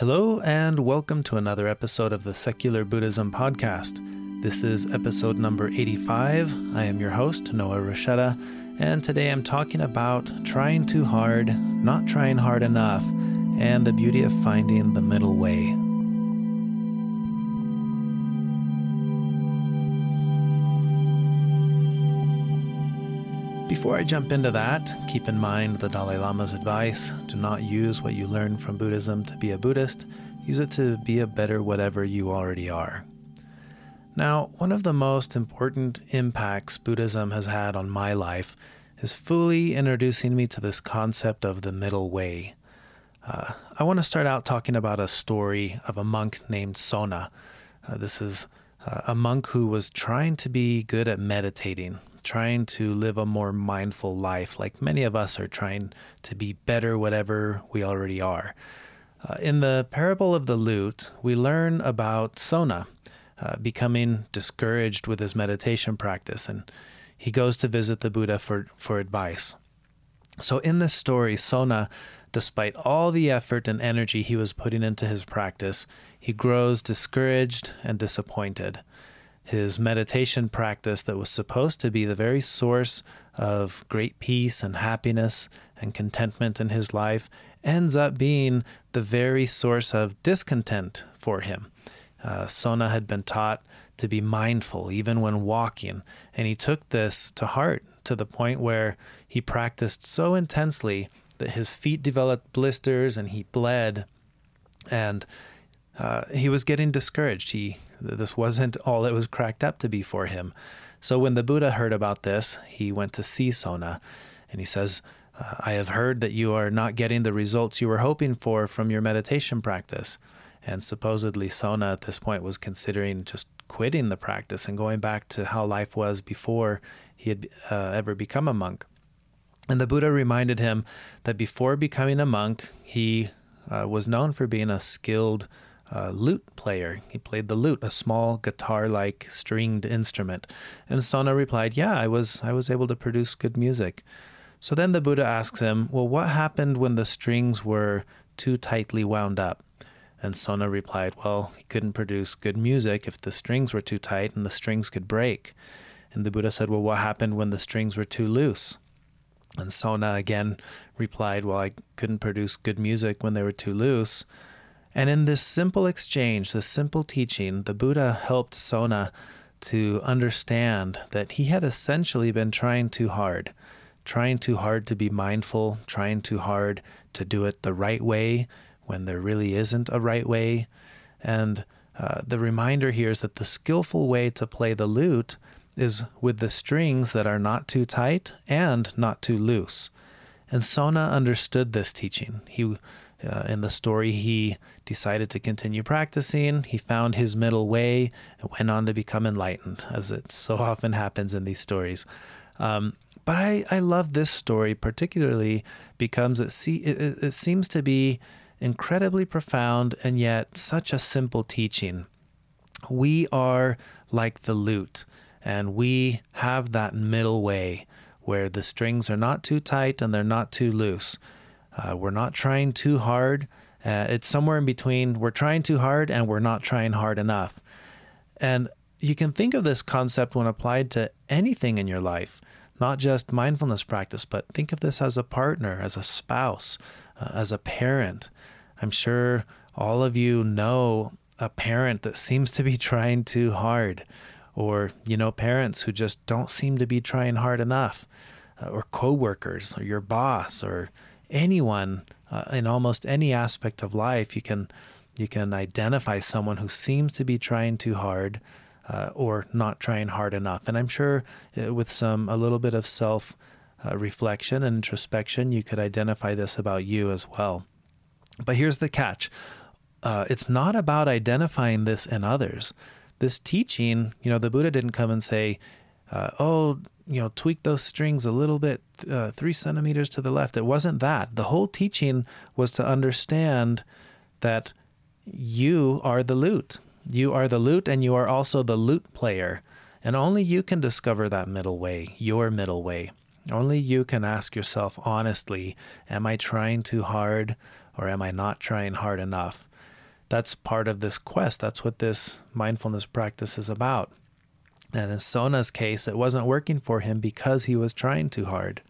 Hello, and welcome to another episode of the Secular Buddhism Podcast. This is episode number 85. I am your host, Noah Rasheta, and today I'm talking about trying too hard, not trying hard enough, and the beauty of finding the middle way. Before I jump into that, keep in mind the Dalai Lama's advice do not use what you learn from Buddhism to be a Buddhist, use it to be a better whatever you already are. Now, one of the most important impacts Buddhism has had on my life is fully introducing me to this concept of the middle way. Uh, I want to start out talking about a story of a monk named Sona. Uh, this is uh, a monk who was trying to be good at meditating, trying to live a more mindful life, like many of us are trying to be better, whatever we already are. Uh, in the parable of the lute, we learn about Sona uh, becoming discouraged with his meditation practice, and he goes to visit the Buddha for, for advice. So, in this story, Sona, despite all the effort and energy he was putting into his practice, he grows discouraged and disappointed his meditation practice that was supposed to be the very source of great peace and happiness and contentment in his life ends up being the very source of discontent for him. Uh, Sona had been taught to be mindful even when walking, and he took this to heart to the point where he practiced so intensely that his feet developed blisters and he bled, and uh, he was getting discouraged. He this wasn't all it was cracked up to be for him. So when the Buddha heard about this, he went to see Sona and he says, uh, I have heard that you are not getting the results you were hoping for from your meditation practice. And supposedly, Sona at this point was considering just quitting the practice and going back to how life was before he had uh, ever become a monk. And the Buddha reminded him that before becoming a monk, he uh, was known for being a skilled uh, lute player. He played the lute, a small guitar-like stringed instrument. And Sona replied, "Yeah, I was I was able to produce good music." So then the Buddha asks him, "Well, what happened when the strings were too tightly wound up?" And Sona replied, "Well, he couldn't produce good music if the strings were too tight and the strings could break." And the Buddha said, "Well, what happened when the strings were too loose?" And Sona again replied, Well, I couldn't produce good music when they were too loose. And in this simple exchange, this simple teaching, the Buddha helped Sona to understand that he had essentially been trying too hard, trying too hard to be mindful, trying too hard to do it the right way when there really isn't a right way. And uh, the reminder here is that the skillful way to play the lute is with the strings that are not too tight and not too loose. And Sona understood this teaching. He uh, in the story, he decided to continue practicing. He found his middle way and went on to become enlightened, as it so often happens in these stories. Um, but I, I love this story particularly because it, see, it, it seems to be incredibly profound and yet such a simple teaching. We are like the lute, and we have that middle way where the strings are not too tight and they're not too loose. Uh, we're not trying too hard. Uh, it's somewhere in between. We're trying too hard and we're not trying hard enough. And you can think of this concept when applied to anything in your life, not just mindfulness practice, but think of this as a partner, as a spouse, uh, as a parent. I'm sure all of you know a parent that seems to be trying too hard, or, you know, parents who just don't seem to be trying hard enough, uh, or coworkers, or your boss, or anyone uh, in almost any aspect of life, you can you can identify someone who seems to be trying too hard uh, or not trying hard enough. And I'm sure uh, with some a little bit of self uh, reflection and introspection, you could identify this about you as well. But here's the catch: uh, it's not about identifying this in others. This teaching, you know, the Buddha didn't come and say, uh, "Oh, you know, tweak those strings a little bit, uh, three centimeters to the left. It wasn't that. The whole teaching was to understand that you are the lute. You are the lute, and you are also the lute player. And only you can discover that middle way, your middle way. Only you can ask yourself honestly Am I trying too hard, Or am I not trying hard enough? That's part of this quest. That's what this mindfulness practice is about. And in Sona's case, it wasn't working for him because he was trying too hard.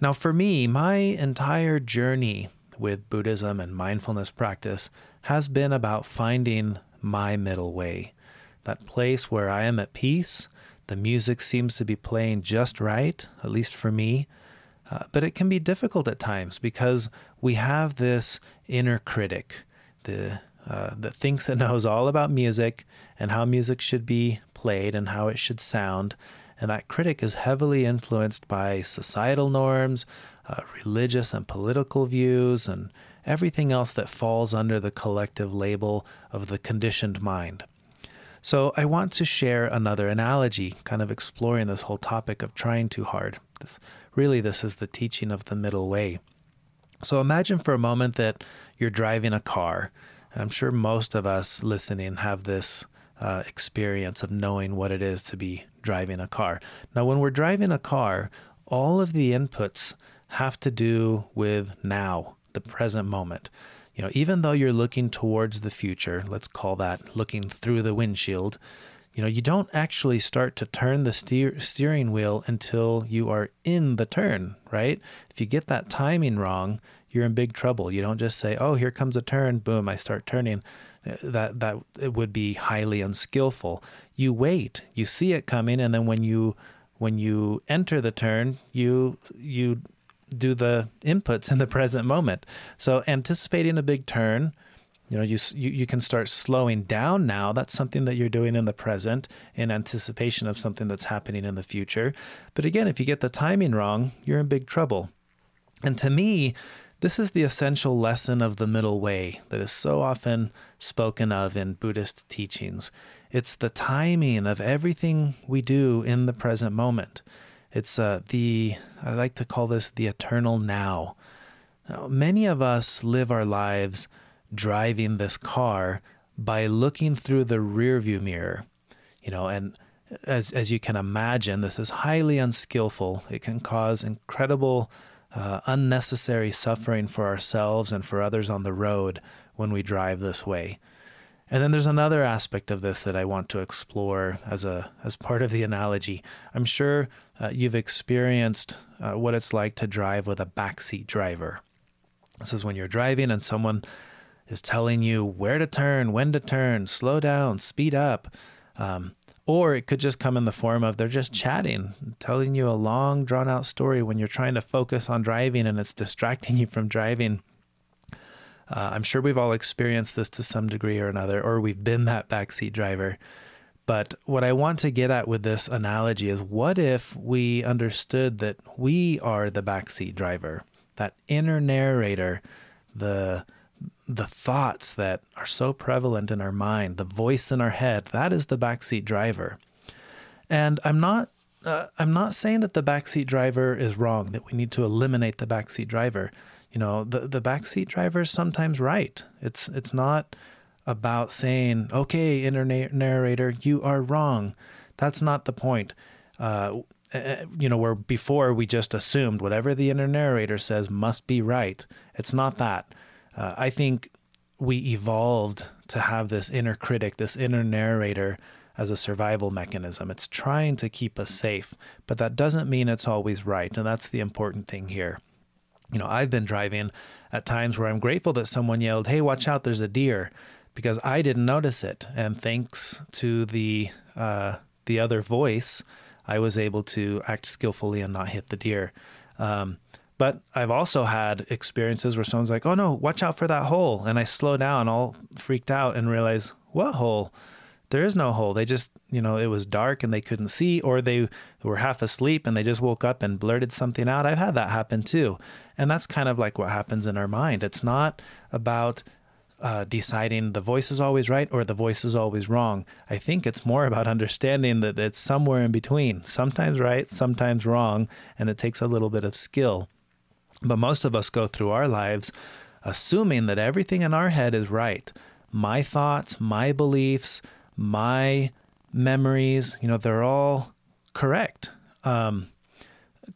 Now, for me, my entire journey with Buddhism and mindfulness practice has been about finding my middle way, that place where I am at peace. The music seems to be playing just right, at least for me. Uh, but it can be difficult at times because we have this inner critic, the uh, that thinks it knows all about music and how music should be played and how it should sound. And that critic is heavily influenced by societal norms, uh, religious and political views, and everything else that falls under the collective label of the conditioned mind. So, I want to share another analogy, kind of exploring this whole topic of trying too hard. This, really, this is the teaching of the middle way. So, imagine for a moment that you're driving a car. And I'm sure most of us listening have this uh, experience of knowing what it is to be driving a car. Now, when we're driving a car, all of the inputs have to do with now, the present moment. You know, even though you're looking towards the future, let's call that looking through the windshield, you know, you don't actually start to turn the steer- steering wheel until you are in the turn, right? If you get that timing wrong, you're in big trouble. You don't just say, "Oh, here comes a turn, boom, I start turning." That that it would be highly unskillful. You wait, you see it coming, and then when you when you enter the turn, you you do the inputs in the present moment. So anticipating a big turn, you know, you, you you can start slowing down now. That's something that you're doing in the present in anticipation of something that's happening in the future. But again, if you get the timing wrong, you're in big trouble. And to me, this is the essential lesson of the middle way that is so often spoken of in Buddhist teachings. It's the timing of everything we do in the present moment. It's uh, the, I like to call this the eternal now. now. Many of us live our lives driving this car by looking through the rearview mirror, you know, and as, as you can imagine, this is highly unskillful. It can cause incredible uh, unnecessary suffering for ourselves and for others on the road when we drive this way. And then there's another aspect of this that I want to explore as a as part of the analogy. I'm sure uh, you've experienced uh, what it's like to drive with a backseat driver. This is when you're driving and someone is telling you where to turn, when to turn, slow down, speed up. Um, or it could just come in the form of they're just chatting, telling you a long, drawn out story when you're trying to focus on driving and it's distracting you from driving. Uh, I'm sure we've all experienced this to some degree or another, or we've been that backseat driver. But what I want to get at with this analogy is what if we understood that we are the backseat driver, that inner narrator, the the thoughts that are so prevalent in our mind, the voice in our head, that is the backseat driver. And I'm not uh, I'm not saying that the backseat driver is wrong, that we need to eliminate the backseat driver. You know, the the backseat driver is sometimes right. It's it's not about saying, "Okay, inner narrator, you are wrong." That's not the point. Uh, you know, where before we just assumed whatever the inner narrator says must be right. It's not that uh, I think we evolved to have this inner critic, this inner narrator as a survival mechanism. It's trying to keep us safe, but that doesn't mean it's always right. And that's the important thing here. You know, I've been driving at times where I'm grateful that someone yelled, Hey, watch out, there's a deer, because I didn't notice it. And thanks to the, uh, the other voice, I was able to act skillfully and not hit the deer. Um, but I've also had experiences where someone's like, "Oh no, watch out for that hole," and I slow down, all freaked out, and realize what hole? There is no hole. They just, you know, it was dark and they couldn't see, or they were half asleep and they just woke up and blurted something out. I've had that happen too, and that's kind of like what happens in our mind. It's not about uh, deciding the voice is always right or the voice is always wrong. I think it's more about understanding that it's somewhere in between, sometimes right, sometimes wrong, and it takes a little bit of skill. But most of us go through our lives assuming that everything in our head is right. My thoughts, my beliefs, my memories, you know, they're all correct. Um,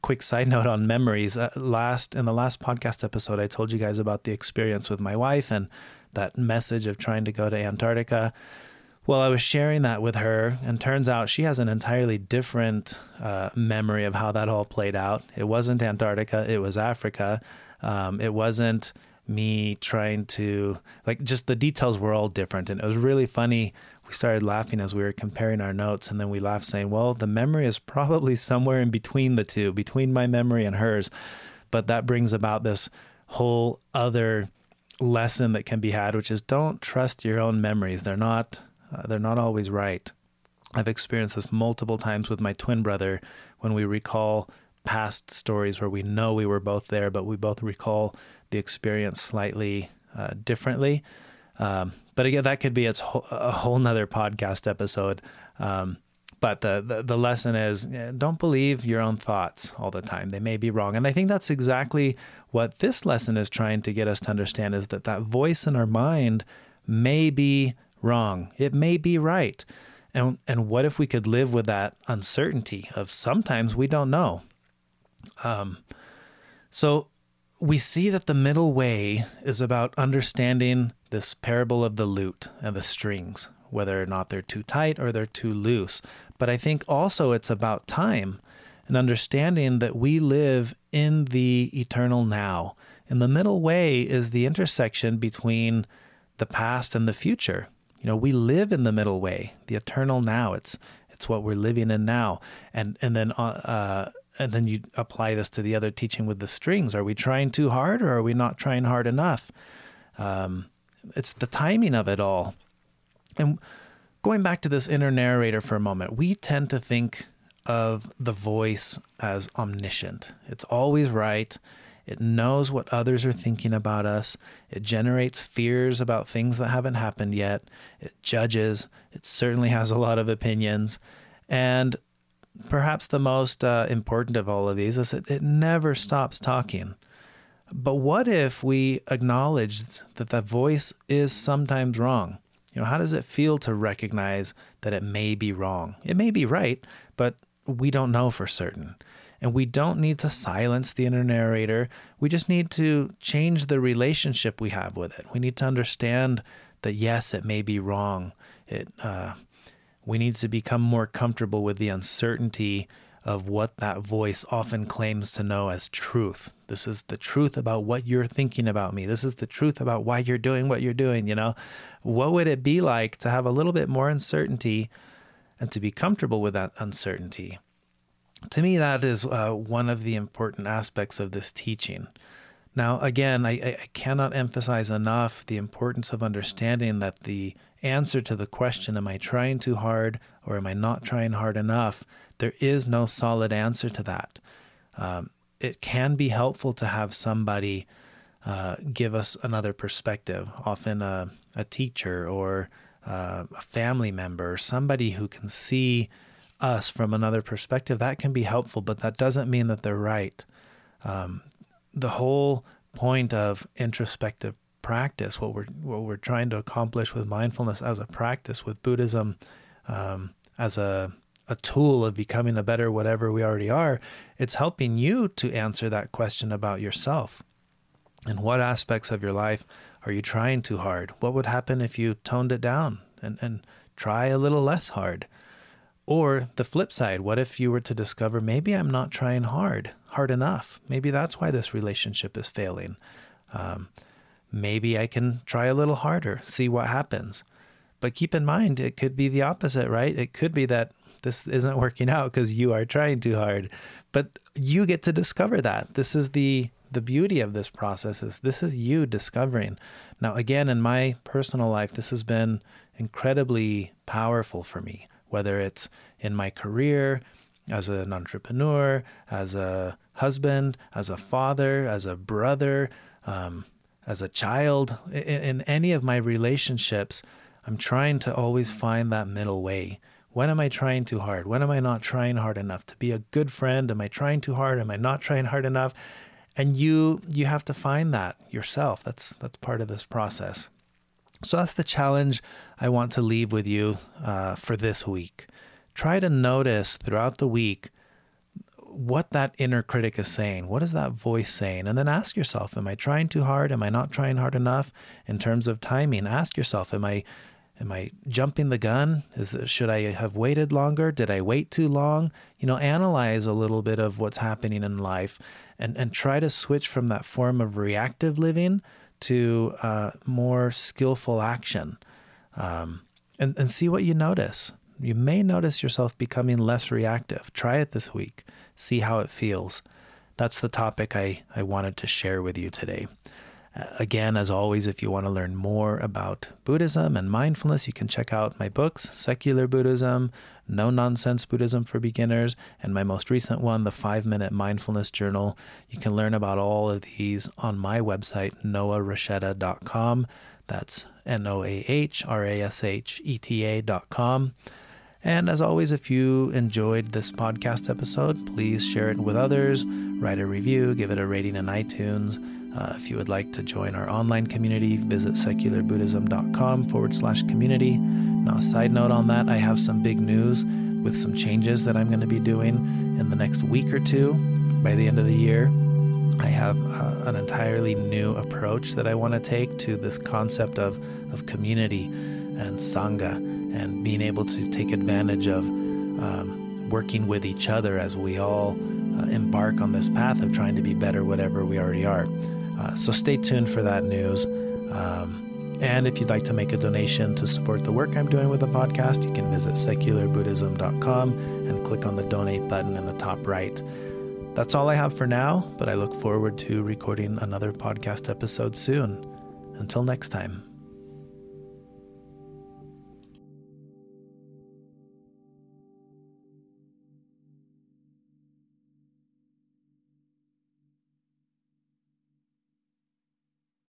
quick side note on memories. Uh, last in the last podcast episode, I told you guys about the experience with my wife and that message of trying to go to Antarctica. Well, I was sharing that with her, and turns out she has an entirely different uh, memory of how that all played out. It wasn't Antarctica; it was Africa. Um, it wasn't me trying to like just the details were all different, and it was really funny we started laughing as we were comparing our notes and then we laughed saying well the memory is probably somewhere in between the two between my memory and hers but that brings about this whole other lesson that can be had which is don't trust your own memories they're not uh, they're not always right i've experienced this multiple times with my twin brother when we recall past stories where we know we were both there but we both recall the experience slightly uh, differently um, but again, that could be its whole, a whole nother podcast episode. Um, but the, the, the lesson is don't believe your own thoughts all the time. They may be wrong, and I think that's exactly what this lesson is trying to get us to understand: is that that voice in our mind may be wrong. It may be right. And, and what if we could live with that uncertainty of sometimes we don't know? Um, so we see that the middle way is about understanding this parable of the lute and the strings, whether or not they're too tight or they're too loose. But I think also it's about time and understanding that we live in the eternal now. And the middle way is the intersection between the past and the future. You know, we live in the middle way, the eternal now. It's it's what we're living in now. And and then uh, uh and then you apply this to the other teaching with the strings. Are we trying too hard or are we not trying hard enough? Um, it's the timing of it all. And going back to this inner narrator for a moment, we tend to think of the voice as omniscient. It's always right. It knows what others are thinking about us. It generates fears about things that haven't happened yet. It judges. It certainly has a lot of opinions. And perhaps the most uh, important of all of these is that it never stops talking. But what if we acknowledged that that voice is sometimes wrong? You know, how does it feel to recognize that it may be wrong? It may be right, but we don't know for certain. And we don't need to silence the inner narrator. We just need to change the relationship we have with it. We need to understand that, yes, it may be wrong. It, uh, we need to become more comfortable with the uncertainty of what that voice often claims to know as truth. This is the truth about what you're thinking about me. This is the truth about why you're doing what you're doing, you know? What would it be like to have a little bit more uncertainty and to be comfortable with that uncertainty? To me, that is uh, one of the important aspects of this teaching. Now, again, I, I cannot emphasize enough the importance of understanding that the answer to the question, Am I trying too hard or am I not trying hard enough? There is no solid answer to that. Um, it can be helpful to have somebody uh, give us another perspective, often a, a teacher or uh, a family member, somebody who can see us from another perspective. That can be helpful, but that doesn't mean that they're right. Um, the whole point of introspective practice, what we're what we're trying to accomplish with mindfulness as a practice, with Buddhism um, as a a tool of becoming a better whatever we already are, it's helping you to answer that question about yourself. And what aspects of your life are you trying too hard? What would happen if you toned it down and, and try a little less hard? Or the flip side, what if you were to discover maybe I'm not trying hard, hard enough? Maybe that's why this relationship is failing. Um, maybe I can try a little harder, see what happens. But keep in mind, it could be the opposite, right? It could be that this isn't working out because you are trying too hard. But you get to discover that. This is the the beauty of this process is this is you discovering. Now again in my personal life this has been incredibly powerful for me, whether it's in my career, as an entrepreneur, as a husband, as a father, as a brother, um, as a child, in, in any of my relationships, I'm trying to always find that middle way. When am I trying too hard? When am I not trying hard enough to be a good friend? Am I trying too hard? Am I not trying hard enough? And you you have to find that yourself. That's that's part of this process. So that's the challenge I want to leave with you uh, for this week. Try to notice throughout the week what that inner critic is saying. What is that voice saying? And then ask yourself, am I trying too hard? Am I not trying hard enough in terms of timing? Ask yourself, am I am I jumping the gun? Is should I have waited longer? Did I wait too long? You know, analyze a little bit of what's happening in life and and try to switch from that form of reactive living to uh, more skillful action. Um, and, and see what you notice. You may notice yourself becoming less reactive. Try it this week. See how it feels. That's the topic I, I wanted to share with you today. Uh, again, as always, if you want to learn more about Buddhism and mindfulness, you can check out my books, Secular Buddhism, No Nonsense Buddhism for Beginners, and my most recent one, The Five Minute Mindfulness Journal. You can learn about all of these on my website, noahrasheta.com. That's N O A H R A S H E T A.com. And as always, if you enjoyed this podcast episode, please share it with others, write a review, give it a rating in iTunes. Uh, if you would like to join our online community, visit secularbuddhism.com forward slash community. Now, a side note on that, I have some big news with some changes that I'm going to be doing in the next week or two by the end of the year. I have uh, an entirely new approach that I want to take to this concept of, of community and Sangha and being able to take advantage of um, working with each other as we all uh, embark on this path of trying to be better, whatever we already are. Uh, so stay tuned for that news. Um, and if you'd like to make a donation to support the work I'm doing with the podcast, you can visit secularbuddhism.com and click on the donate button in the top right. That's all I have for now, but I look forward to recording another podcast episode soon. Until next time.